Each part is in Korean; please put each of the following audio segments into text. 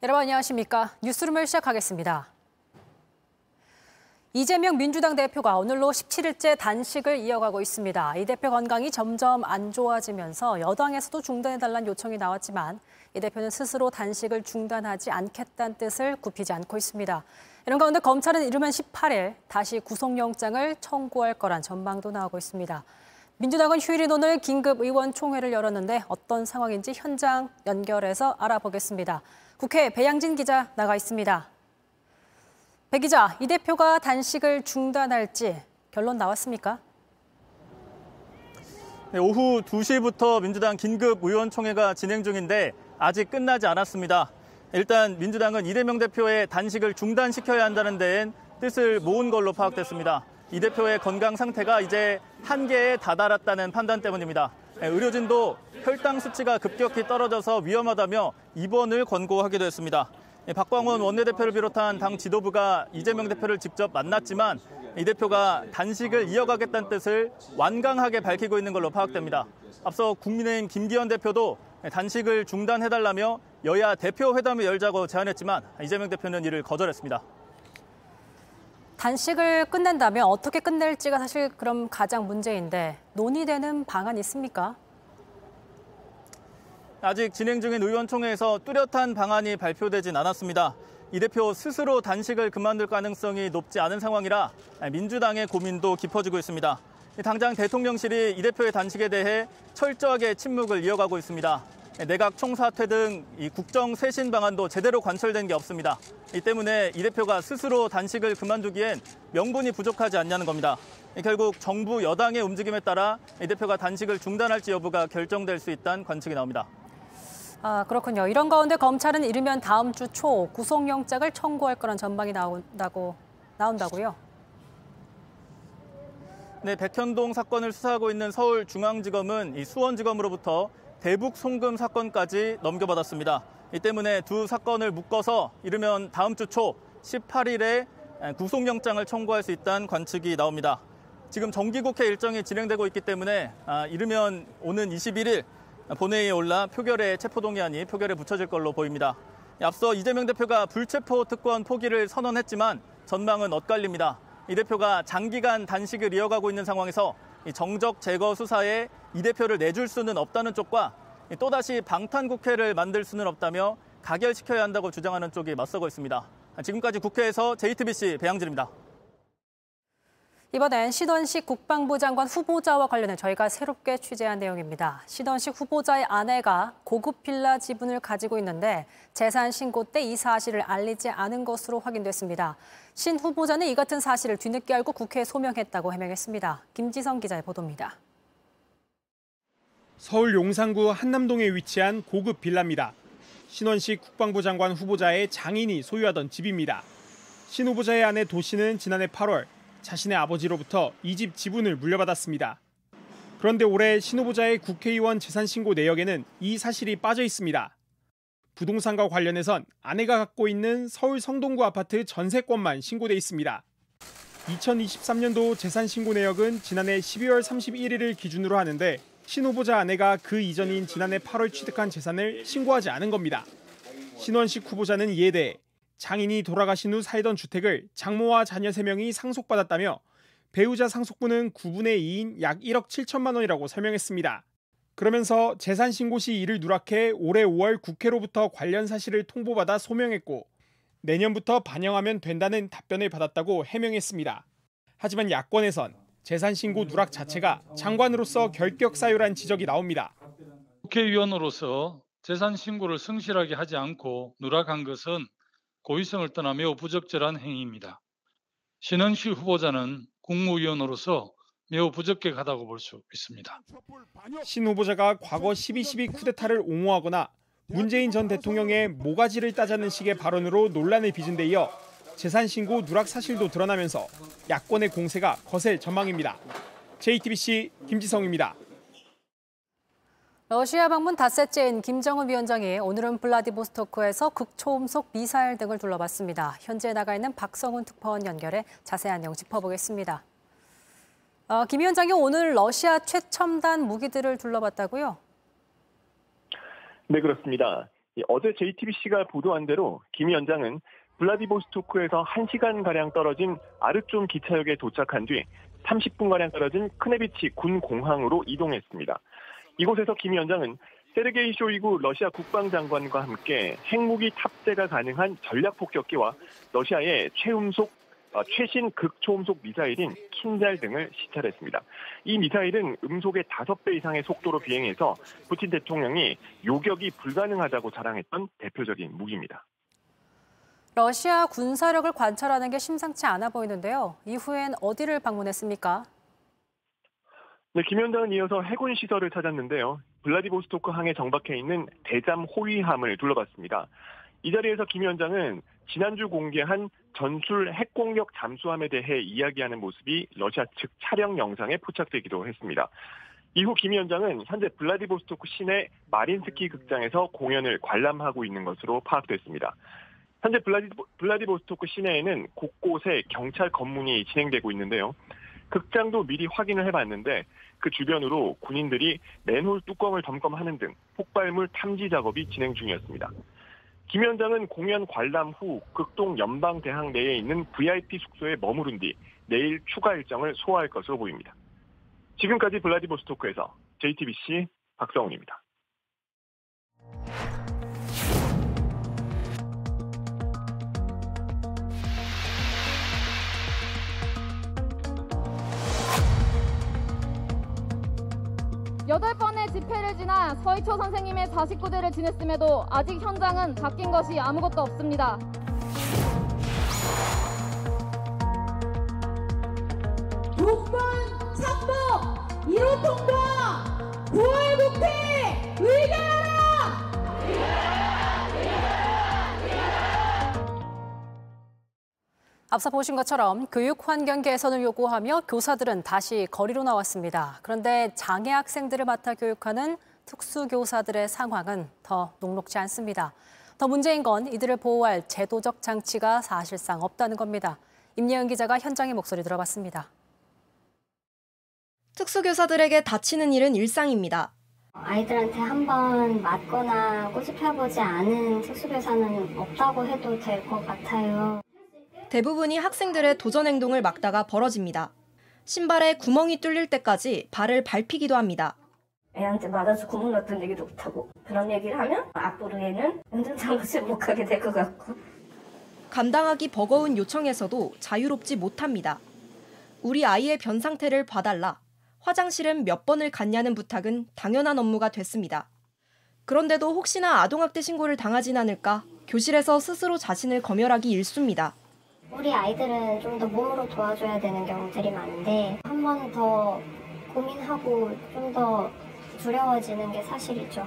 여러분 안녕하십니까? 뉴스룸을 시작하겠습니다. 이재명 민주당 대표가 오늘로 17일째 단식을 이어가고 있습니다. 이 대표 건강이 점점 안 좋아지면서 여당에서도 중단해달라는 요청이 나왔지만 이 대표는 스스로 단식을 중단하지 않겠다는 뜻을 굽히지 않고 있습니다. 이런 가운데 검찰은 이르면 18일 다시 구속영장을 청구할 거란 전망도 나오고 있습니다. 민주당은 휴일인 오늘 긴급 의원총회를 열었는데 어떤 상황인지 현장 연결해서 알아보겠습니다. 국회 배양진 기자 나가 있습니다. 배 기자, 이 대표가 단식을 중단할지 결론 나왔습니까? 네, 오후 2시부터 민주당 긴급 의원총회가 진행 중인데 아직 끝나지 않았습니다. 일단 민주당은 이재명 대표의 단식을 중단시켜야 한다는 데엔 뜻을 모은 걸로 파악됐습니다. 이 대표의 건강 상태가 이제 한계에 다다랐다는 판단 때문입니다. 네, 의료진도 혈당 수치가 급격히 떨어져서 위험하다며 입원을 권고하기도 했습니다. 예, 박광원 원내대표를 비롯한 당 지도부가 이재명 대표를 직접 만났지만 이 대표가 단식을 이어가겠다는 뜻을 완강하게 밝히고 있는 걸로 파악됩니다. 앞서 국민의힘 김기현 대표도 단식을 중단해달라며 여야 대표 회담을 열자고 제안했지만 이재명 대표는 이를 거절했습니다. 단식을 끝낸다면 어떻게 끝낼지가 사실 그럼 가장 문제인데 논의되는 방안 있습니까? 아직 진행 중인 의원총회에서 뚜렷한 방안이 발표되진 않았습니다. 이 대표 스스로 단식을 그만둘 가능성이 높지 않은 상황이라 민주당의 고민도 깊어지고 있습니다. 당장 대통령실이 이 대표의 단식에 대해 철저하게 침묵을 이어가고 있습니다. 내각 총사퇴 등 이 국정 쇄신 방안도 제대로 관철된 게 없습니다. 이 때문에 이 대표가 스스로 단식을 그만두기엔 명분이 부족하지 않냐는 겁니다. 결국 정부 여당의 움직임에 따라 이 대표가 단식을 중단할지 여부가 결정될 수 있다는 관측이 나옵니다. 아, 그렇군요. 이런 가운데 검찰은 이르면 다음 주 초 구속영장을 청구할 거란 전망이 나온다고 나온다고요. 네, 백현동 사건을 수사하고 있는 서울중앙지검은 이 수원지검으로부터 대북 송금 사건까지 넘겨받았습니다. 이 때문에 두 사건을 묶어서 이르면 다음 주 초 18일에 구속영장을 청구할 수 있다는 관측이 나옵니다. 지금 정기국회 일정이 진행되고 있기 때문에 아, 이르면 오는 21일 본회의에 올라 표결에 체포동의안이 표결에 붙여질 걸로 보입니다. 앞서 이재명 대표가 불체포 특권 포기를 선언했지만 전망은 엇갈립니다. 이 대표가 장기간 단식을 이어가고 있는 상황에서 정적 제거 수사에 이 대표를 내줄 수는 없다는 쪽과 또다시 방탄 국회를 만들 수는 없다며 가결시켜야 한다고 주장하는 쪽이 맞서고 있습니다. 지금까지 국회에서 JTBC 배양진입니다. 이번엔 시던식 국방부 장관 후보자와 관련해 저희가 새롭게 취재한 내용입니다. 시던식 후보자의 아내가 고급 빌라 지분을 가지고 있는데 재산 신고 때 이 사실을 알리지 않은 것으로 확인됐습니다. 신 후보자는 이 같은 사실을 뒤늦게 알고 국회에 소명했다고 해명했습니다. 김지성 기자의 보도입니다. 서울 용산구 한남동에 위치한 고급 빌라입니다. 신원식 국방부 장관 후보자의 장인이 소유하던 집입니다. 신 후보자의 아내 도 씨는 지난해 8월 자신의 아버지로부터 이 집 지분을 물려받았습니다. 그런데 올해 신 후보자의 국회의원 재산 신고 내역에는 이 사실이 빠져 있습니다. 부동산과 관련해선 아내가 갖고 있는 서울 성동구 아파트 전세권만 신고돼 있습니다. 2023년도 재산 신고 내역은 지난해 12월 31일을 기준으로 하는데 신 후보자 아내가 그 이전인 지난해 8월 취득한 재산을 신고하지 않은 겁니다. 신원식 후보자는 이에 대해 장인이 돌아가신 후 살던 주택을 장모와 자녀 3명이 상속받았다며 배우자 상속분은 9분의 2인 약 1억 7천만 원이라고 설명했습니다. 그러면서 재산 신고 시 이를 누락해 올해 5월 국회로부터 관련 사실을 통보받아 소명했고 내년부터 반영하면 된다는 답변을 받았다고 해명했습니다. 하지만 야권에선 재산 신고 누락 자체가 장관으로서 결격 사유란 지적이 나옵니다. 국회의원으로서 재산 신고를 성실하게 하지 않고 누락한 것은 고의성을 떠나 매우 부적절한 행위입니다. 신원식 후보자는 국무위원으로서 매우 부적격하다고 볼 수 있습니다. 신 후보자가 과거 12.12 쿠데타를 옹호하거나 문재인 전 대통령의 모가지를 따자는 식의 발언으로 논란을 빚은 데 이어 재산 신고 누락 사실도 드러나면서 야권의 공세가 거셀 전망입니다. JTBC 김지성입니다. 러시아 방문 닷새째인 김정은 위원장이 오늘은 블라디보스토크에서 극초음속 미사일 등을 둘러봤습니다. 현재 나가 있는 박성훈 특파원 연결해 자세한 내용 짚어보겠습니다. 어, 김 위원장이 오늘 러시아 최첨단 무기들을 둘러봤다고요? 네, 그렇습니다. 이 어제 JTBC가 보도한 대로 김 위원장은 블라디보스토크에서 1시간 가량 떨어진 아르좀 기차역에 도착한 뒤 30분 가량 떨어진 크네비치 군 공항으로 이동했습니다. 이곳에서 김 위원장은 세르게이 쇼이구 러시아 국방장관과 함께 핵무기 탑재가 가능한 전략 폭격기와 러시아의 최음속 어, 최신 극초음속 미사일인 킨잘 등을 시찰했습니다. 이 미사일은 음속의 5배 이상의 속도로 비행해서 푸틴 대통령이 요격이 불가능하다고 자랑했던 대표적인 무기입니다. 러시아 군사력을 관찰하는 게 심상치 않아 보이는데요. 이후엔 어디를 방문했습니까? 네, 김 위원장은 이어서 해군 시설을 찾았는데요. 블라디보스토크 항에 정박해 있는 대잠 호위함을 둘러봤습니다. 이 자리에서 김 위원장은 지난주 공개한 전술 핵공격 잠수함에 대해 이야기하는 모습이 러시아 측 촬영 영상에 포착되기도 했습니다. 이후 김 위원장은 현재 블라디보스토크 시내 마린스키 극장에서 공연을 관람하고 있는 것으로 파악됐습니다. 현재 블라디, 블라디보스토크 시내에는 곳곳에 경찰 검문이 진행되고 있는데요. 극장도 미리 확인을 해봤는데 그 주변으로 군인들이 맨홀 뚜껑을 점검하는 등 폭발물 탐지 작업이 진행 중이었습니다. 김 위원장은 공연 관람 후 극동 연방대학 내에 있는 VIP 숙소에 머무른 뒤 내일 추가 일정을 소화할 것으로 보입니다. 지금까지 블라디보스토크에서 JTBC 박성훈입니다. 여덟 번의 집회를 지나 서희초 선생님의 49대를 지냈음에도 아직 현장은 바뀐 것이 아무것도 없습니다. 동반 창법 1호 통과 9월 국회 의결하라! 앞서 보신 것처럼 교육 환경 개선을 요구하며 교사들은 다시 거리로 나왔습니다. 그런데 장애 학생들을 맡아 교육하는 특수교사들의 상황은 더 녹록지 않습니다. 더 문제인 건 이들을 보호할 제도적 장치가 사실상 없다는 겁니다. 임예은 기자가 현장의 목소리 들어봤습니다. 특수교사들에게 다치는 일은 일상입니다. 아이들한테 한 번 맞거나 꼬집혀보지 않은 특수교사는 없다고 해도 될 것 같아요. 대부분이 학생들의 도전 행동을 막다가 벌어집니다. 신발에 구멍이 뚫릴 때까지 발을 밟히기도 합니다. 애한테 맞아서 구멍 났던 얘기도 못하고 그런 얘기를 하면 앞으로 얘는 운전장구실 못 가게 될 것 같고 감당하기 버거운 요청에서도 자유롭지 못합니다. 우리 아이의 변 상태를 봐달라. 화장실은 몇 번을 갔냐는 부탁은 당연한 업무가 됐습니다. 그런데도 혹시나 아동학대 신고를 당하진 않을까 교실에서 스스로 자신을 검열하기 일쑤입니다. 우리 아이들은 좀 더 몸으로 도와줘야 되는 경우들이 많은데 한 번 더 고민하고 좀 더 두려워지는 게 사실이죠.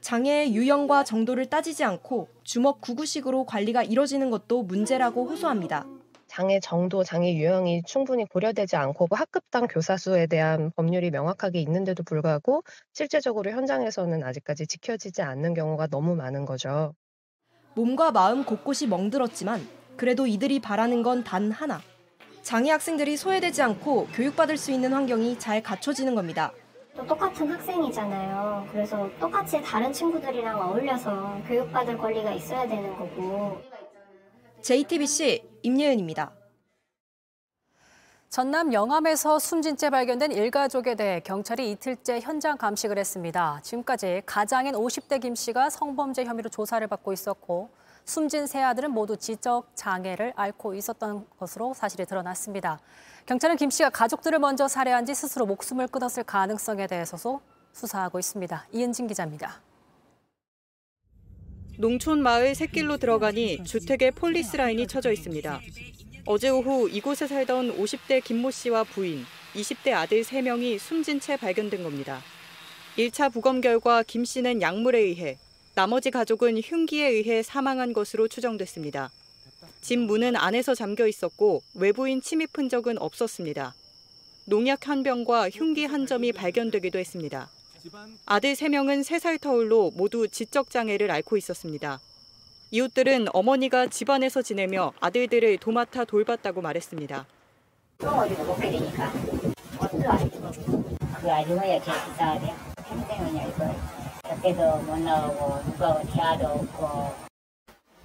장애의 유형과 정도를 따지지 않고 주먹 구구식으로 관리가 이뤄지는 것도 문제라고 호소합니다. 장애 정도, 장애 유형이 충분히 고려되지 않고 학급당 교사 수에 대한 법률이 명확하게 있는데도 불구하고 실제적으로 현장에서는 아직까지 지켜지지 않는 경우가 너무 많은 거죠. 몸과 마음 곳곳이 멍들었지만 그래도 이들이 바라는 건 단 하나. 장애 학생들이 소외되지 않고 교육받을 수 있는 환경이 잘 갖춰지는 겁니다. 또 똑같은 학생이잖아요. 그래서 똑같이 다른 친구들이랑 어울려서 교육받을 권리가 있어야 되는 거고. JTBC 임예은입니다. 전남 영암에서 숨진 채 발견된 일가족에 대해 경찰이 이틀째 현장 감식을 했습니다. 지금까지 가장인 50대 김 씨가 성범죄 혐의로 조사를 받고 있었고 숨진 세 아들은 모두 지적 장애를 앓고 있었던 것으로 사실이 드러났습니다. 경찰은 김 씨가 가족들을 먼저 살해한 뒤 스스로 목숨을 끊었을 가능성에 대해서도 수사하고 있습니다. 이은진 기자입니다. 농촌 마을 샛길로 들어가니 주택에 폴리스 라인이 쳐져 있습니다. 어제 오후 이곳에 살던 50대 김모 씨와 부인, 20대 아들 3명이 숨진 채 발견된 겁니다. 1차 부검 결과 김 씨는 약물에 의해, 나머지 가족은 흉기에 의해 사망한 것으로 추정됐습니다. 집 문은 안에서 잠겨 있었고 외부인 침입 흔적은 없었습니다. 농약 한 병과 흉기 한 점이 발견되기도 했습니다. 아들 3명은 3살 터울로 모두 지적 장애를 앓고 있었습니다. 이웃들은 어머니가 집안에서 지내며 아들들을 도맡아 돌봤다고 말했습니다. 그 아줌마야 제 기사하네 평생은요 이거 밖에도 못 나오고 누구하고 대화도 없고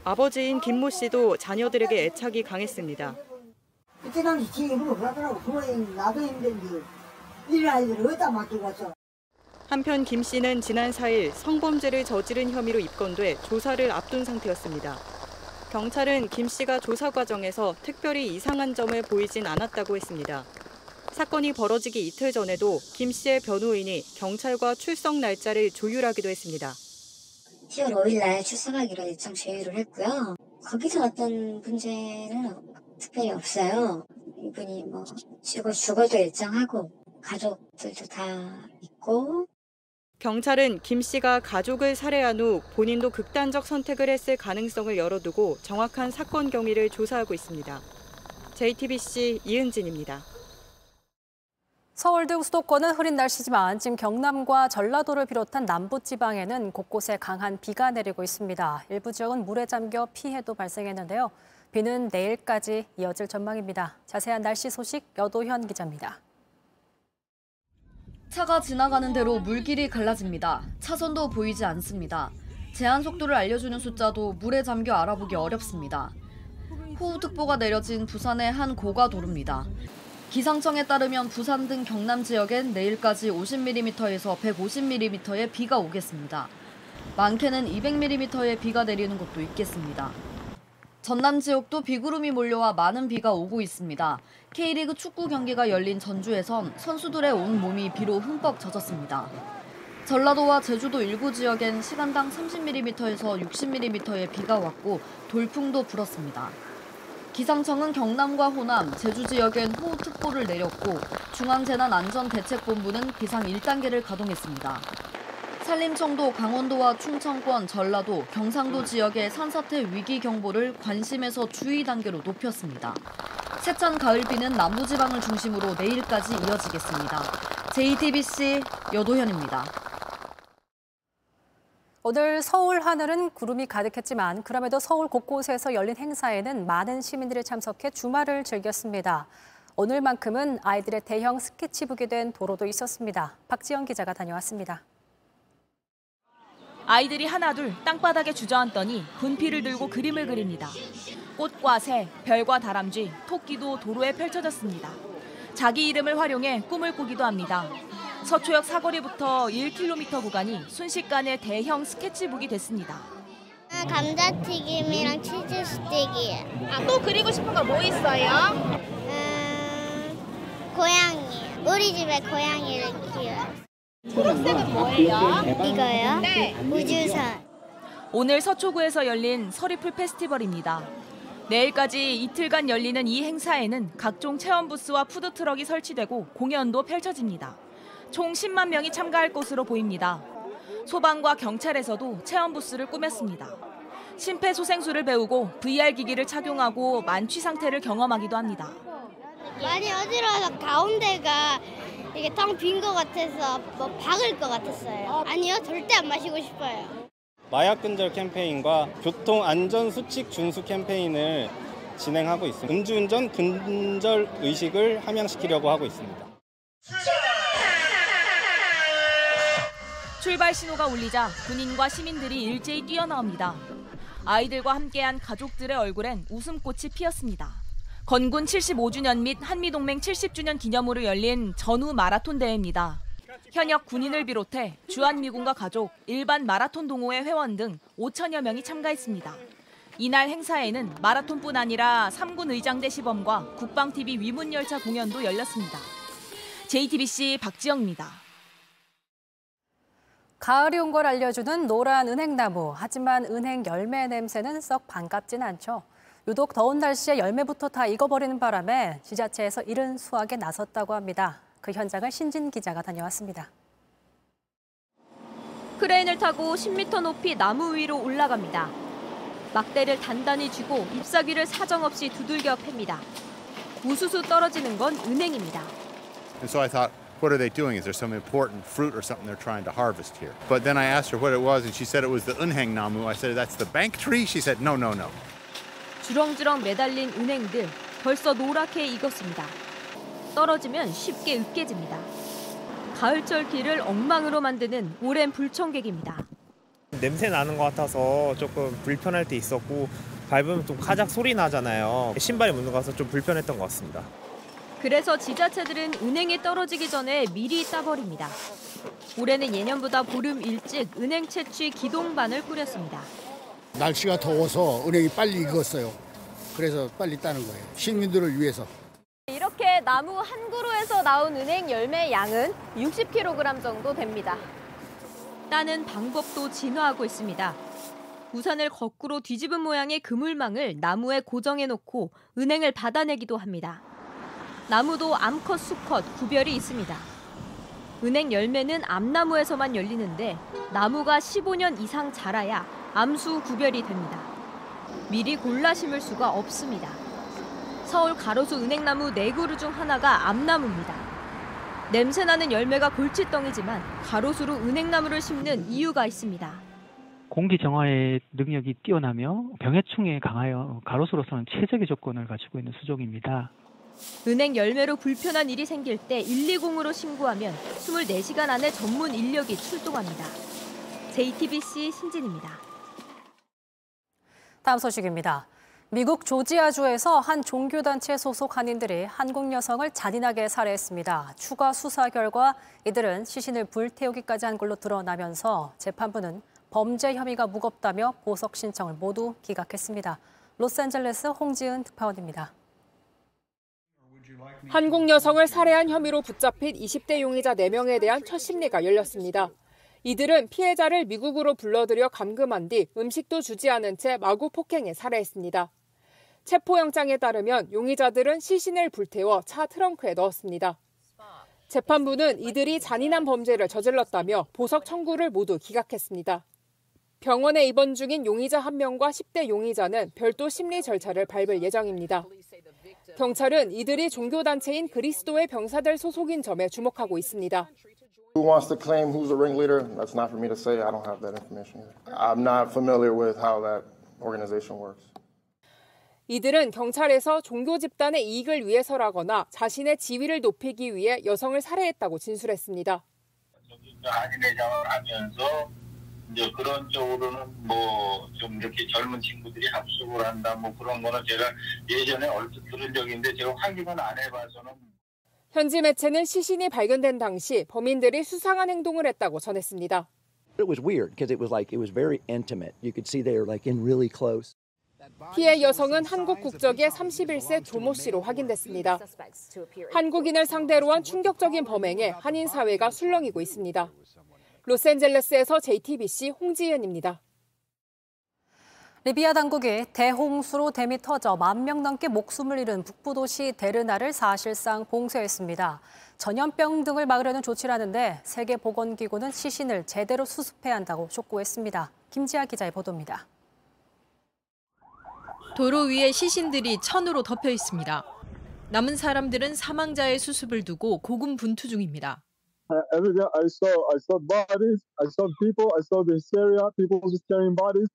아버지인 김모 씨도 자녀들에게 애착이 강했습니다. 그때 당시 지 입으로 그러더라고 부모님 나도 힘든데 이 아이들 어디다 맡기겠어 한편 김 씨는 지난 4일 성범죄를 저지른 혐의로 입건돼 조사를 앞둔 상태였습니다. 경찰은 김 씨가 조사 과정에서 특별히 이상한 점을 보이진 않았다고 했습니다. 사건이 벌어지기 이틀 전에도 김 씨의 변호인이 경찰과 출석 날짜를 조율하기도 했습니다. 10월 5일 날 출석하기로 일정 조율을 했고요. 거기서 어떤 문제는 특별히 없어요. 이분이 뭐 죽어 죽어도 일정하고 가족들도 다 있고 경찰은 김 씨가 가족을 살해한 후 본인도 극단적 선택을 했을 가능성을 열어두고 정확한 사건 경위를 조사하고 있습니다. JTBC 이은진입니다. 서울 등 수도권은 흐린 날씨지만 지금 경남과 전라도를 비롯한 남부지방에는 곳곳에 강한 비가 내리고 있습니다. 일부 지역은 물에 잠겨 피해도 발생했는데요. 비는 내일까지 이어질 전망입니다. 자세한 날씨 소식 여도현 기자입니다. 차가 지나가는 대로 물길이 갈라집니다. 차선도 보이지 않습니다. 제한 속도를 알려주는 숫자도 물에 잠겨 알아보기 어렵습니다. 호우특보가 내려진 부산의 한 고가도로입니다. 기상청에 따르면 부산 등 경남 지역엔 내일까지 50mm에서 150mm의 비가 오겠습니다. 많게는 200mm의 비가 내리는 곳도 있겠습니다. 전남 지역도 비구름이 몰려와 많은 비가 오고 있습니다. K리그 축구 경기가 열린 전주에선 선수들의 온 몸이 비로 흠뻑 젖었습니다. 전라도와 제주도 일부 지역엔 시간당 30mm에서 60mm의 비가 왔고 돌풍도 불었습니다. 기상청은 경남과 호남, 제주 지역엔 호우특보를 내렸고 중앙재난안전대책본부는 비상 1단계를 가동했습니다. 산림청도 강원도와 충청권, 전라도, 경상도 지역의 산사태 위기 경보를 관심에서 주의 단계로 높였습니다. 세찬 가을비는 남부지방을 중심으로 내일까지 이어지겠습니다. JTBC 여도현입니다. 오늘 서울 하늘은 구름이 가득했지만 그럼에도 서울 곳곳에서 열린 행사에는 많은 시민들이 참석해 주말을 즐겼습니다. 오늘만큼은 아이들의 대형 스케치북이 된 도로도 있었습니다. 박지영 기자가 다녀왔습니다. 아이들이 하나둘 땅바닥에 주저앉더니 분필을 들고 그림을 그립니다. 꽃과 새, 별과 다람쥐, 토끼도 도로에 펼쳐졌습니다. 자기 이름을 활용해 꿈을 꾸기도 합니다. 서초역 사거리부터 1km 구간이 순식간에 대형 스케치북이 됐습니다. 아, 감자튀김이랑 치즈 스틱이에요. 아, 또 그리고 싶은 거 뭐 있어요? 음, 고양이. 우리 집에 고양이를 키워요. 초록색은 뭐예요? 이거요? 네. 우주선. 오늘 서초구에서 열린 서리풀 페스티벌입니다. 내일까지 이틀간 열리는 이 행사에는 각종 체험 부스와 푸드트럭이 설치되고 공연도 펼쳐집니다. 총 10만 명이 참가할 것으로 보입니다. 소방과 경찰에서도 체험 부스를 꾸몄습니다. 심폐소생술을 배우고 VR 기기를 착용하고 만취 상태를 경험하기도 합니다. 많이 어지러워서 가운데가 이게 텅 빈 것 같아서 뭐 박을 것 같았어요. 아니요, 절대 안 마시고 싶어요. 마약 근절 캠페인과 교통 안전 수칙 준수 캠페인을 진행하고 있습니다. 음주운전 근절 의식을 함양시키려고 하고 있습니다. 출발 신호가 울리자 군인과 시민들이 일제히 뛰어나옵니다. 아이들과 함께한 가족들의 얼굴엔 웃음꽃이 피었습니다. 건군 75주년 및 한미동맹 70주년 기념으로 열린 전후 마라톤 대회입니다. 현역 군인을 비롯해 주한미군과 가족, 일반 마라톤 동호회 회원 등 5천여 명이 참가했습니다. 이날 행사에는 마라톤뿐 아니라 3군 의장대 시범과 국방TV 위문열차 공연도 열렸습니다. JTBC 박지영입니다. 가을이 온 걸 알려주는 노란 은행나무. 하지만 은행 열매 냄새는 썩 반갑진 않죠. 유독 더운 날씨에 열매부터 다 익어버리는 바람에 지자체에서 이른 수확에 나섰다고 합니다. 그 현장을 신진 기자가 다녀왔습니다. 크레인을 타고 10m 높이 나무 위로 올라갑니다. 막대를 단단히 쥐고 잎사귀를 사정없이 두들겨 팹니다. 우수수 떨어지는 건 은행입니다. What are they doing? Is there some important fruit or something they're trying to harvest here? But then I asked her what it was, and she said it was the unheng namu. I said, that's the bank tree? She said, no, no, no. 주렁주렁 매달린 은행들 벌써 노랗게 익었습니다. 떨어지면 쉽게 으깨집니다. 가을철 길을 엉망으로 만드는 오랜 불청객입니다. 냄새 나는 것 같아서 조금 불편할 때 있었고 밟으면 좀 가작 소리 나잖아요. 신발에 묻는 것 같아서 좀 불편했던 것 같습니다. 그래서 지자체들은 은행이 떨어지기 전에 미리 따버립니다. 올해는 예년보다 보름 일찍 은행 채취 기동반을 꾸렸습니다. 날씨가 더워서 은행이 빨리 익었어요. 그래서 빨리 따는 거예요. 시민들을 위해서. 이렇게 나무 한 그루에서 나온 은행 열매 양은 60kg 정도 됩니다. 따는 방법도 진화하고 있습니다. 우산을 거꾸로 뒤집은 모양의 그물망을 나무에 고정해 놓고 은행을 받아내기도 합니다. 나무도 암컷, 수컷 구별이 있습니다. 은행 열매는 암나무에서만 열리는데 나무가 15년 이상 자라야 암수 구별이 됩니다. 미리 골라 심을 수가 없습니다. 서울 가로수 은행나무 4그루 중 하나가 암나무입니다. 냄새나는 열매가 골칫덩이지만 가로수로 은행나무를 심는 이유가 있습니다. 공기 정화의 능력이 뛰어나며 병해충에 강하여 가로수로서는 최적의 조건을 가지고 있는 수종입니다. 은행 열매로 불편한 일이 생길 때 120으로 신고하면 24시간 안에 전문 인력이 출동합니다. JTBC 신진입니다. 다음 소식입니다. 미국 조지아주에서 한 종교단체 소속 한인들이 한국 여성을 잔인하게 살해했습니다. 추가 수사 결과 이들은 시신을 불태우기까지 한 걸로 드러나면서 재판부는 범죄 혐의가 무겁다며 보석 신청을 모두 기각했습니다. 로스앤젤레스 홍지은 특파원입니다. 한국 여성을 살해한 혐의로 붙잡힌 20대 용의자 4명에 대한 첫 심리가 열렸습니다. 이들은 피해자를 미국으로 불러들여 감금한 뒤 음식도 주지 않은 채 마구 폭행해 살해했습니다. 체포영장에 따르면 용의자들은 시신을 불태워 차 트렁크에 넣었습니다. 재판부는 이들이 잔인한 범죄를 저질렀다며 보석 청구를 모두 기각했습니다. 병원에 입원 중인 용의자 1명과 10대 용의자는 별도 심리 절차를 밟을 예정입니다. 경찰은 이들이 종교단체인 그리스도의 병사들 소속인 점에 주목하고 있습니다. Who wants to claim who's the ringleader? That's not for me to say. I don't have that information either. I'm not familiar with how that organization works. 이들은 경찰에서 종교 집단의 이익을 위해서라거나 자신의 지위를 높이기 위해 여성을 살해했다고 진술했습니다. 한인회장을 하면서 이제 그런 쪽으로는 뭐 좀 이렇게 젊은 친구들이 합숙을 한다 뭐 그런 거는 제가 예전에 얼핏 들은 적이 있는데 제가 확인은 안 해봐서는 현지 매체는 시신이 발견된 당시 범인들이 수상한 행동을 했다고 전했습니다. It was weird because it was like it was very intimate. You could see they were like in really close. 피해 여성은 한국 국적의 31세 조모 씨로 확인됐습니다. 한국인을 상대로 한 충격적인 범행에 한인 사회가 술렁이고 있습니다. 로스앤젤레스에서 JTBC 홍지연입니다. 리비아 당국이 대홍수로 댐이 터져 만 명 넘게 목숨을 잃은 북부 도시 데르나를 사실상 봉쇄했습니다. 전염병 등을 막으려는 조치라는데 세계보건기구는 시신을 제대로 수습해야 한다고 촉구했습니다. 김지아 기자의 보도입니다. 도로 위에 시신들이 천으로 덮여 있습니다. 남은 사람들은 사망자의 수습을 두고 고군분투 중입니다. Every day I saw I saw bodies, I saw people, I saw the hysteria, people just carrying bodies.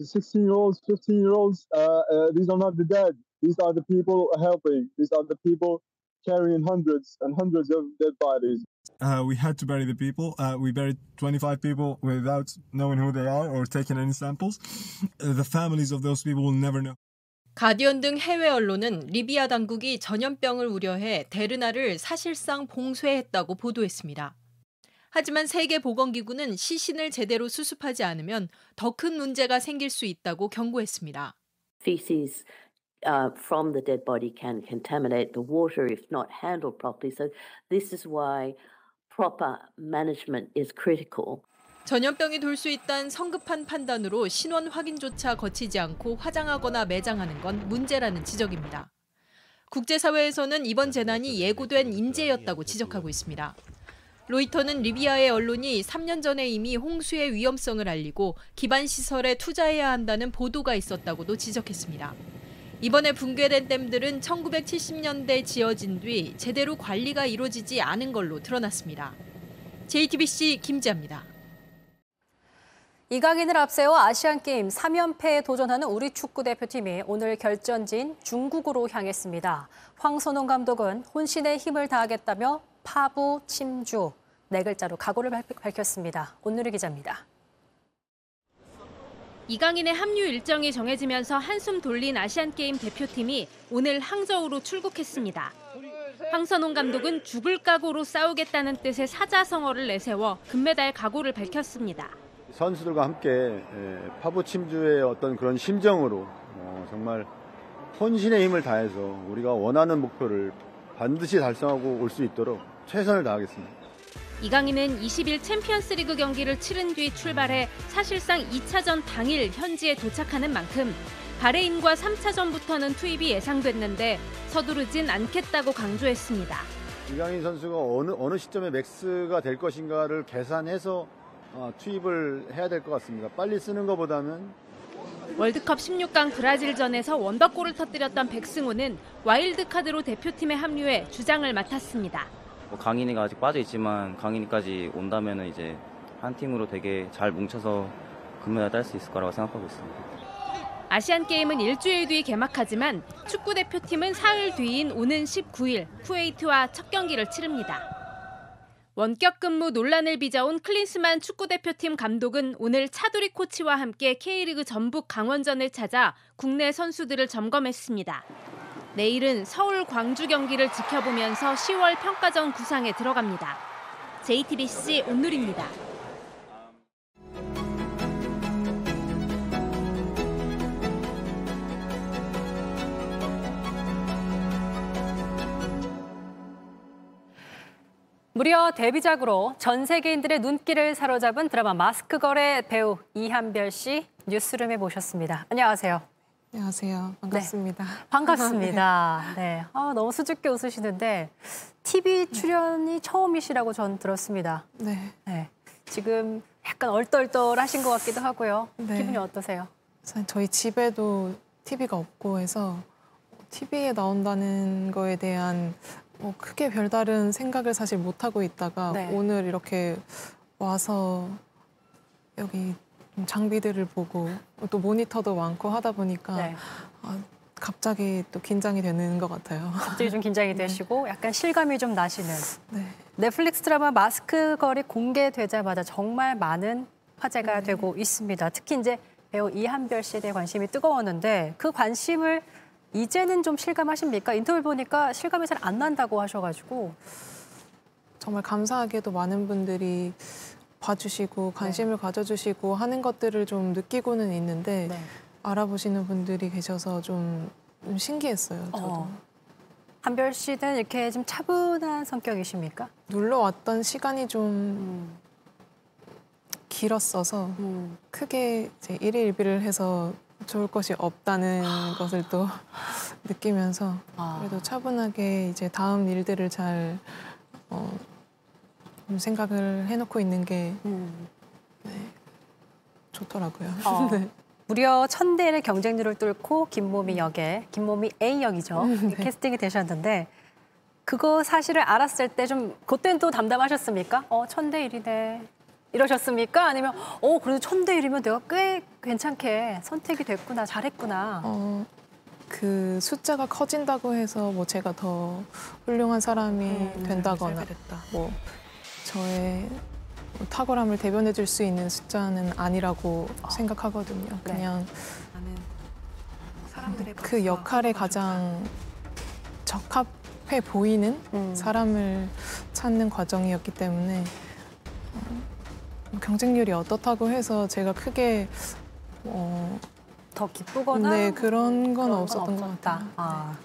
16 year olds, 15 year olds, uh, uh, these are not the dead. These are the people helping. These are the people carrying hundreds and hundreds of dead bodies. Uh, we had to bury the people. Uh, we buried 25 people without knowing who they are or taking any samples. Uh, the families of those people will never know. 가디언 등 해외 언론은 리비아 당국이 전염병을 우려해 데르나를 사실상 봉쇄했다고 보도했습니다. 하지만 세계보건기구는 시신을 제대로 수습하지 않으면 더 큰 문제가 생길 수 있다고 경고했습니다. Uh. 전염병이 돌 수 있다는 성급한 판단으로 신원 확인조차 거치지 않고 화장하거나 매장하는 건 문제라는 지적입니다. 국제사회에서는 이번 재난이 예고된 인재였다고 지적하고 있습니다. 로이터는 리비아의 언론이 3년 전에 이미 홍수의 위험성을 알리고 기반 시설에 투자해야 한다는 보도가 있었다고도 지적했습니다. 이번에 붕괴된 댐들은 1970년대 지어진 뒤 제대로 관리가 이루어지지 않은 걸로 드러났습니다. JTBC 김지아입니다. 이강인을 앞세워 아시안게임 3연패에 도전하는 우리 축구대표팀이 오늘 결전지인 중국으로 향했습니다. 황선홍 감독은 혼신의 힘을 다하겠다며 파부, 침주 네 글자로 각오를 발- 밝혔습니다. 온누리 기자입니다. 이강인의 합류 일정이 정해지면서 한숨 돌린 아시안게임 대표팀이 오늘 항저우로 출국했습니다. 황선홍 감독은 죽을 각오로 싸우겠다는 뜻의 사자성어를 내세워 금메달 각오를 밝혔습니다. 선수들과 함께 예, 파부 침주의 어떤 그런 심정으로 어, 정말 혼신의 힘을 다해서 우리가 원하는 목표를 반드시 달성하고 올 수 있도록 최선을 다하겠습니다. 이강인은 20일 챔피언스리그 경기를 치른 뒤 출발해 사실상 2차전 당일 현지에 도착하는 만큼 바레인과 3차전부터는 투입이 예상됐는데 서두르진 않겠다고 강조했습니다. 이강인 선수가 어느 어느 시점에 맥스가 될 것인가를 계산해서 어, 투입을 해야 될 것 같습니다. 빨리 쓰는 것보다는 월드컵 16강 브라질전에서 원더골을 터뜨렸던 백승호는 와일드카드로 대표팀에 합류해 주장을 맡았습니다. 뭐 강인이가 아직 빠져 있지만 강인이까지 온다면은 이제 한 팀으로 되게 잘 뭉쳐서 금메달 딸 수 있을 거라고 생각하고 있습니다. 아시안 게임은 일주일 뒤 개막하지만 축구 대표팀은 사흘 뒤인 오는 19일 쿠웨이트와 첫 경기를 치릅니다. 원격 근무 논란을 빚어온 클린스만 축구 대표팀 감독은 오늘 차두리 코치와 함께 K리그 전북 강원전을 찾아 국내 선수들을 점검했습니다. 내일은 서울 광주 경기를 지켜보면서 10월 평가전 구상에 들어갑니다. JTBC 온누리입니다. 무려 데뷔작으로 전 세계인들의 눈길을 사로잡은 드라마 마스크걸의 배우 이한별 씨 뉴스룸에 모셨습니다. 안녕하세요. 안녕하세요. 반갑습니다. 반갑습니다. 네. 아, 너무 수줍게 웃으시는데 TV 출연이 처음이시라고 전 들었습니다. 네. 네. 지금 약간 얼떨떨하신 것 같기도 하고요. 네. 기분이 어떠세요? 저희 집에도 TV가 없고 해서 TV에 나온다는 거에 대한 뭐 크게 별다른 생각을 사실 못 하고 있다가 네. 오늘 이렇게 와서 여기 장비들을 보고 또 모니터도 많고 하다 보니까 네. 아, 갑자기 또 긴장이 되는 것 같아요. 갑자기 좀 긴장이 되시고 약간 실감이 좀 나시는. 네. 넷플릭스 드라마 마스크걸이 공개되자마자 정말 많은 화제가 되고 있습니다. 특히 이제 배우 이한별 씨에 대해 관심이 뜨거웠는데 그 관심을 이제는 좀 실감하십니까? 인터뷰 보니까 실감이 잘 안 난다고 하셔가지고 정말 감사하게도 많은 분들이 봐주시고 관심을 가져주시고 하는 것들을 좀 느끼고는 있는데 알아보시는 분들이 계셔서 좀, 좀 신기했어요. 저도. 어. 한별 씨는 이렇게 좀 차분한 성격이십니까? 놀러 왔던 시간이 좀 길었어서 크게 이제 일일비를 해서 좋을 것이 없다는 것을 또 느끼면서 그래도 차분하게 이제 다음 일들을 잘 어, 좀 생각을 해놓고 있는 게 네, 좋더라고요. 어. 네. 무려 천 대의 경쟁률을 뚫고 김모미 역에 김모미 A 역이죠 네. 캐스팅이 되셨는데 그거 사실을 알았을 때 좀 그때는 또 담담하셨습니까? 어 천 대 일이네 이러셨습니까? 아니면 어 그래도 천대 일이면 내가 꽤 괜찮게 선택이 됐구나 잘했구나. 어, 그 숫자가 커진다고 해서 뭐 제가 더 훌륭한 사람이 음, 된다거나 뭐 저의 뭐 탁월함을 대변해 줄 수 있는 숫자는 아니라고 생각하거든요. 네. 그냥 그 역할에 가장 적합해 보이는 음. 사람을 찾는 과정이었기 때문에 어, 뭐 경쟁률이 어떻다고 해서 제가 크게 어, 더 기쁘거나 네 그런 건 그런 건 없었던 것. 같아요. 아.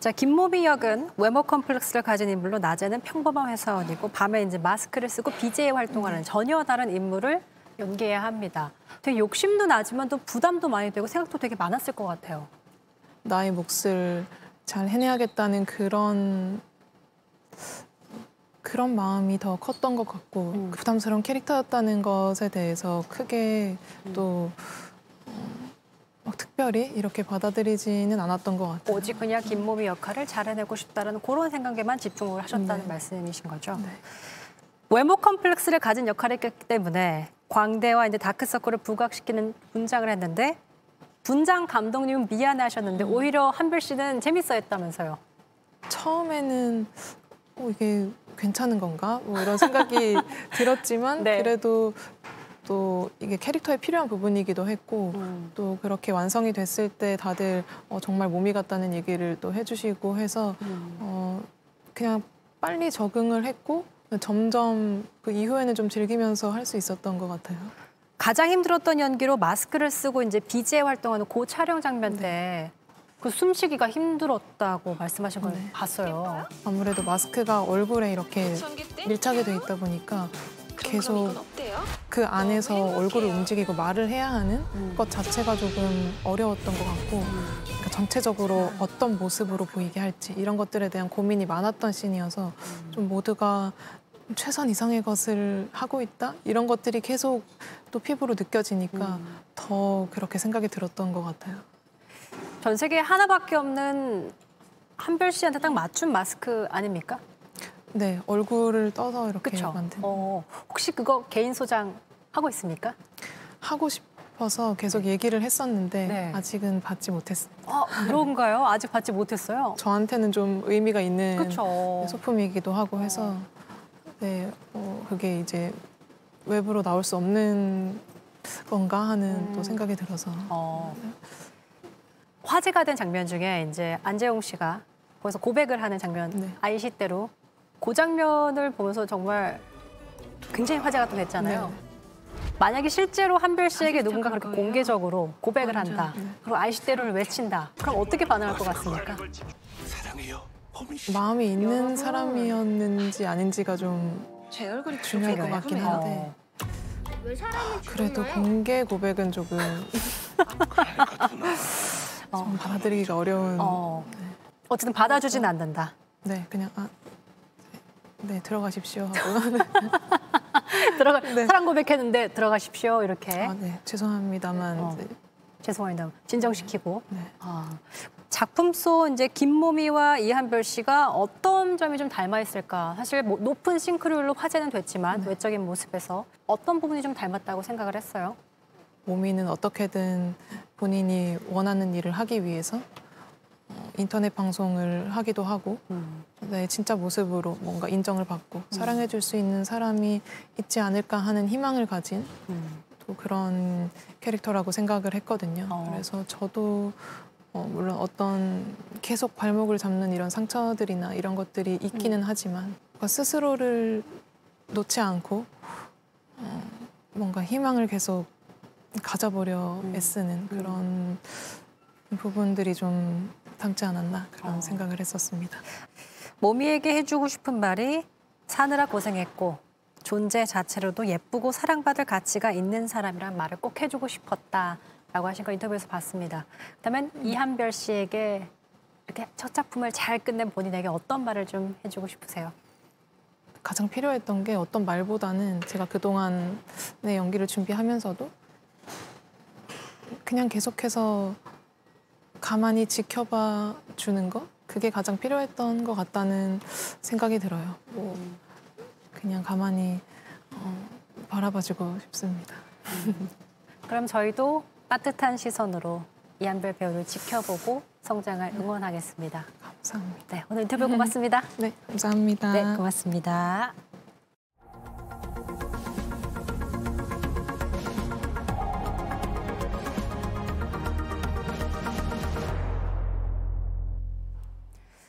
자, 김모비 역은 외모 컴플렉스를 가진 인물로 낮에는 평범한 회사원이고 밤에 이제 마스크를 쓰고 BJ 활동하는 전혀 다른 인물을 연기해야 합니다. 되게 욕심도 나지만 또 부담도 많이 되고 생각도 되게 많았을 것 같아요. 나의 몫을 잘 해내야겠다는 그런 그런 마음이 더 컸던 것 같고 음. 부담스러운 캐릭터였다는 것에 대해서 크게 음. 또 어, 막 특별히 이렇게 받아들이지는 않았던 것 같아요. 오직 그냥 김모비 역할을 잘 해내고 싶다는 그런 생각에만 집중을 하셨다는 네. 말씀이신 거죠. 외모 컴플렉스를 가진 역할이기 때문에 광대와 이제 다크서클을 부각시키는 분장을 했는데 분장 감독님은 미안해하셨는데 오히려 한별 씨는 재밌어했다면서요. 처음에는 어, 이게 괜찮은 건가? 뭐 이런 생각이 들었지만 네. 그래도 또 이게 캐릭터에 필요한 부분이기도 했고 음. 또 그렇게 완성이 됐을 때 다들 어, 정말 몸이 같다는 얘기를 또 해주시고 해서 음. 어, 그냥 빨리 적응을 했고 점점 그 이후에는 좀 즐기면서 할 수 있었던 것 같아요. 가장 힘들었던 연기로 마스크를 쓰고 이제 BJ 활동하는 그 촬영 장면 때 그 숨쉬기가 힘들었다고 말씀하신 걸 봤어요. 아무래도 마스크가 얼굴에 이렇게 밀착이 돼 있다 보니까 계속 그 안에서 얼굴을 움직이고 말을 해야 하는 것 자체가 조금 어려웠던 것 같고 그러니까 전체적으로 어떤 모습으로 보이게 할지 이런 것들에 대한 고민이 많았던 씬이어서 좀 모두가 최선 이상의 것을 하고 있다? 이런 것들이 계속 또 피부로 느껴지니까 더 그렇게 생각이 들었던 것 같아요. 전 세계에 하나밖에 없는 한별 씨한테 딱 맞춘 마스크 아닙니까? 네, 얼굴을 떠서 이렇게 그쵸? 만든. 어, 혹시 그거 개인 소장 하고 있습니까? 하고 싶어서 계속 얘기를 했었는데 네. 아직은 받지 못했어요. 어, 그런가요? 아직 받지 못했어요. 저한테는 좀 의미가 있는 그쵸. 소품이기도 하고 해서 네, 어, 그게 이제 외부로 나올 수 없는 건가 하는 또 생각이 들어서 어. 화제가 된 장면 중에 이제 안재홍 씨가 거기서 고백을 하는 장면 아이시 때로. 그 장면을 보면서 정말 굉장히 화제가 또 됐잖아요. 만약에 실제로 한별 씨에게 누군가 그렇게 공개적으로 고백을 한다. 그리고 아이시 때로를 외친다. 그럼 어떻게 반응할 것 같습니까? 마음이 있는 사람이었는지 아닌지가 좀 중요할 것 같긴 한데. 그래도 공개 고백은 조금 좀 받아들이기가 어려운 어. 어쨌든 받아주진 않는다. 네 그냥 아, 네 들어가십시오 하고 들어가 사랑 고백했는데 들어가십시오 이렇게. 아, 네 죄송합니다만 어. 죄송합니다. 진정시키고. 네. 아, 작품 속 이제 김모미와 이한별 씨가 어떤 점이 좀 닮아 있을까? 사실 뭐 높은 싱크로율로 화제는 됐지만 네. 외적인 모습에서 어떤 부분이 좀 닮았다고 생각을 했어요. 모미는 어떻게든 본인이 원하는 일을 하기 위해서 어, 인터넷 방송을 하기도 하고 내 진짜 모습으로 뭔가 인정을 받고 사랑해줄 수 있는 사람이 있지 않을까 하는 희망을 가진 또 그런 캐릭터라고 생각을 했거든요. 그래서 저도 어, 물론 어떤 계속 발목을 잡는 이런 상처들이나 이런 것들이 있기는 하지만 뭔가 스스로를 놓지 않고 어, 뭔가 희망을 계속 가져보려 애쓰는 그런 부분들이 좀 닮지 않았나 그런 생각을 했었습니다. 모미에게 해주고 싶은 말이 사느라 고생했고 존재 자체로도 예쁘고 사랑받을 가치가 있는 사람이란 말을 꼭 해주고 싶었다라고 하신 걸 인터뷰에서 봤습니다. 그다음에 이한별 씨에게 이렇게 첫 작품을 잘 끝낸 본인에게 어떤 말을 좀 해주고 싶으세요? 가장 필요했던 게 어떤 말보다는 제가 그동안 내 연기를 준비하면서도 그냥 계속해서 가만히 지켜봐 주는 거 그게 가장 필요했던 것 같다는 생각이 들어요. 뭐 그냥 가만히 어, 바라봐주고 싶습니다. 그럼 저희도 따뜻한 시선으로 이한별 배우를 지켜보고 성장을 응원하겠습니다. 감사합니다. 네, 오늘 인터뷰 고맙습니다. 네, 감사합니다. 네, 고맙습니다.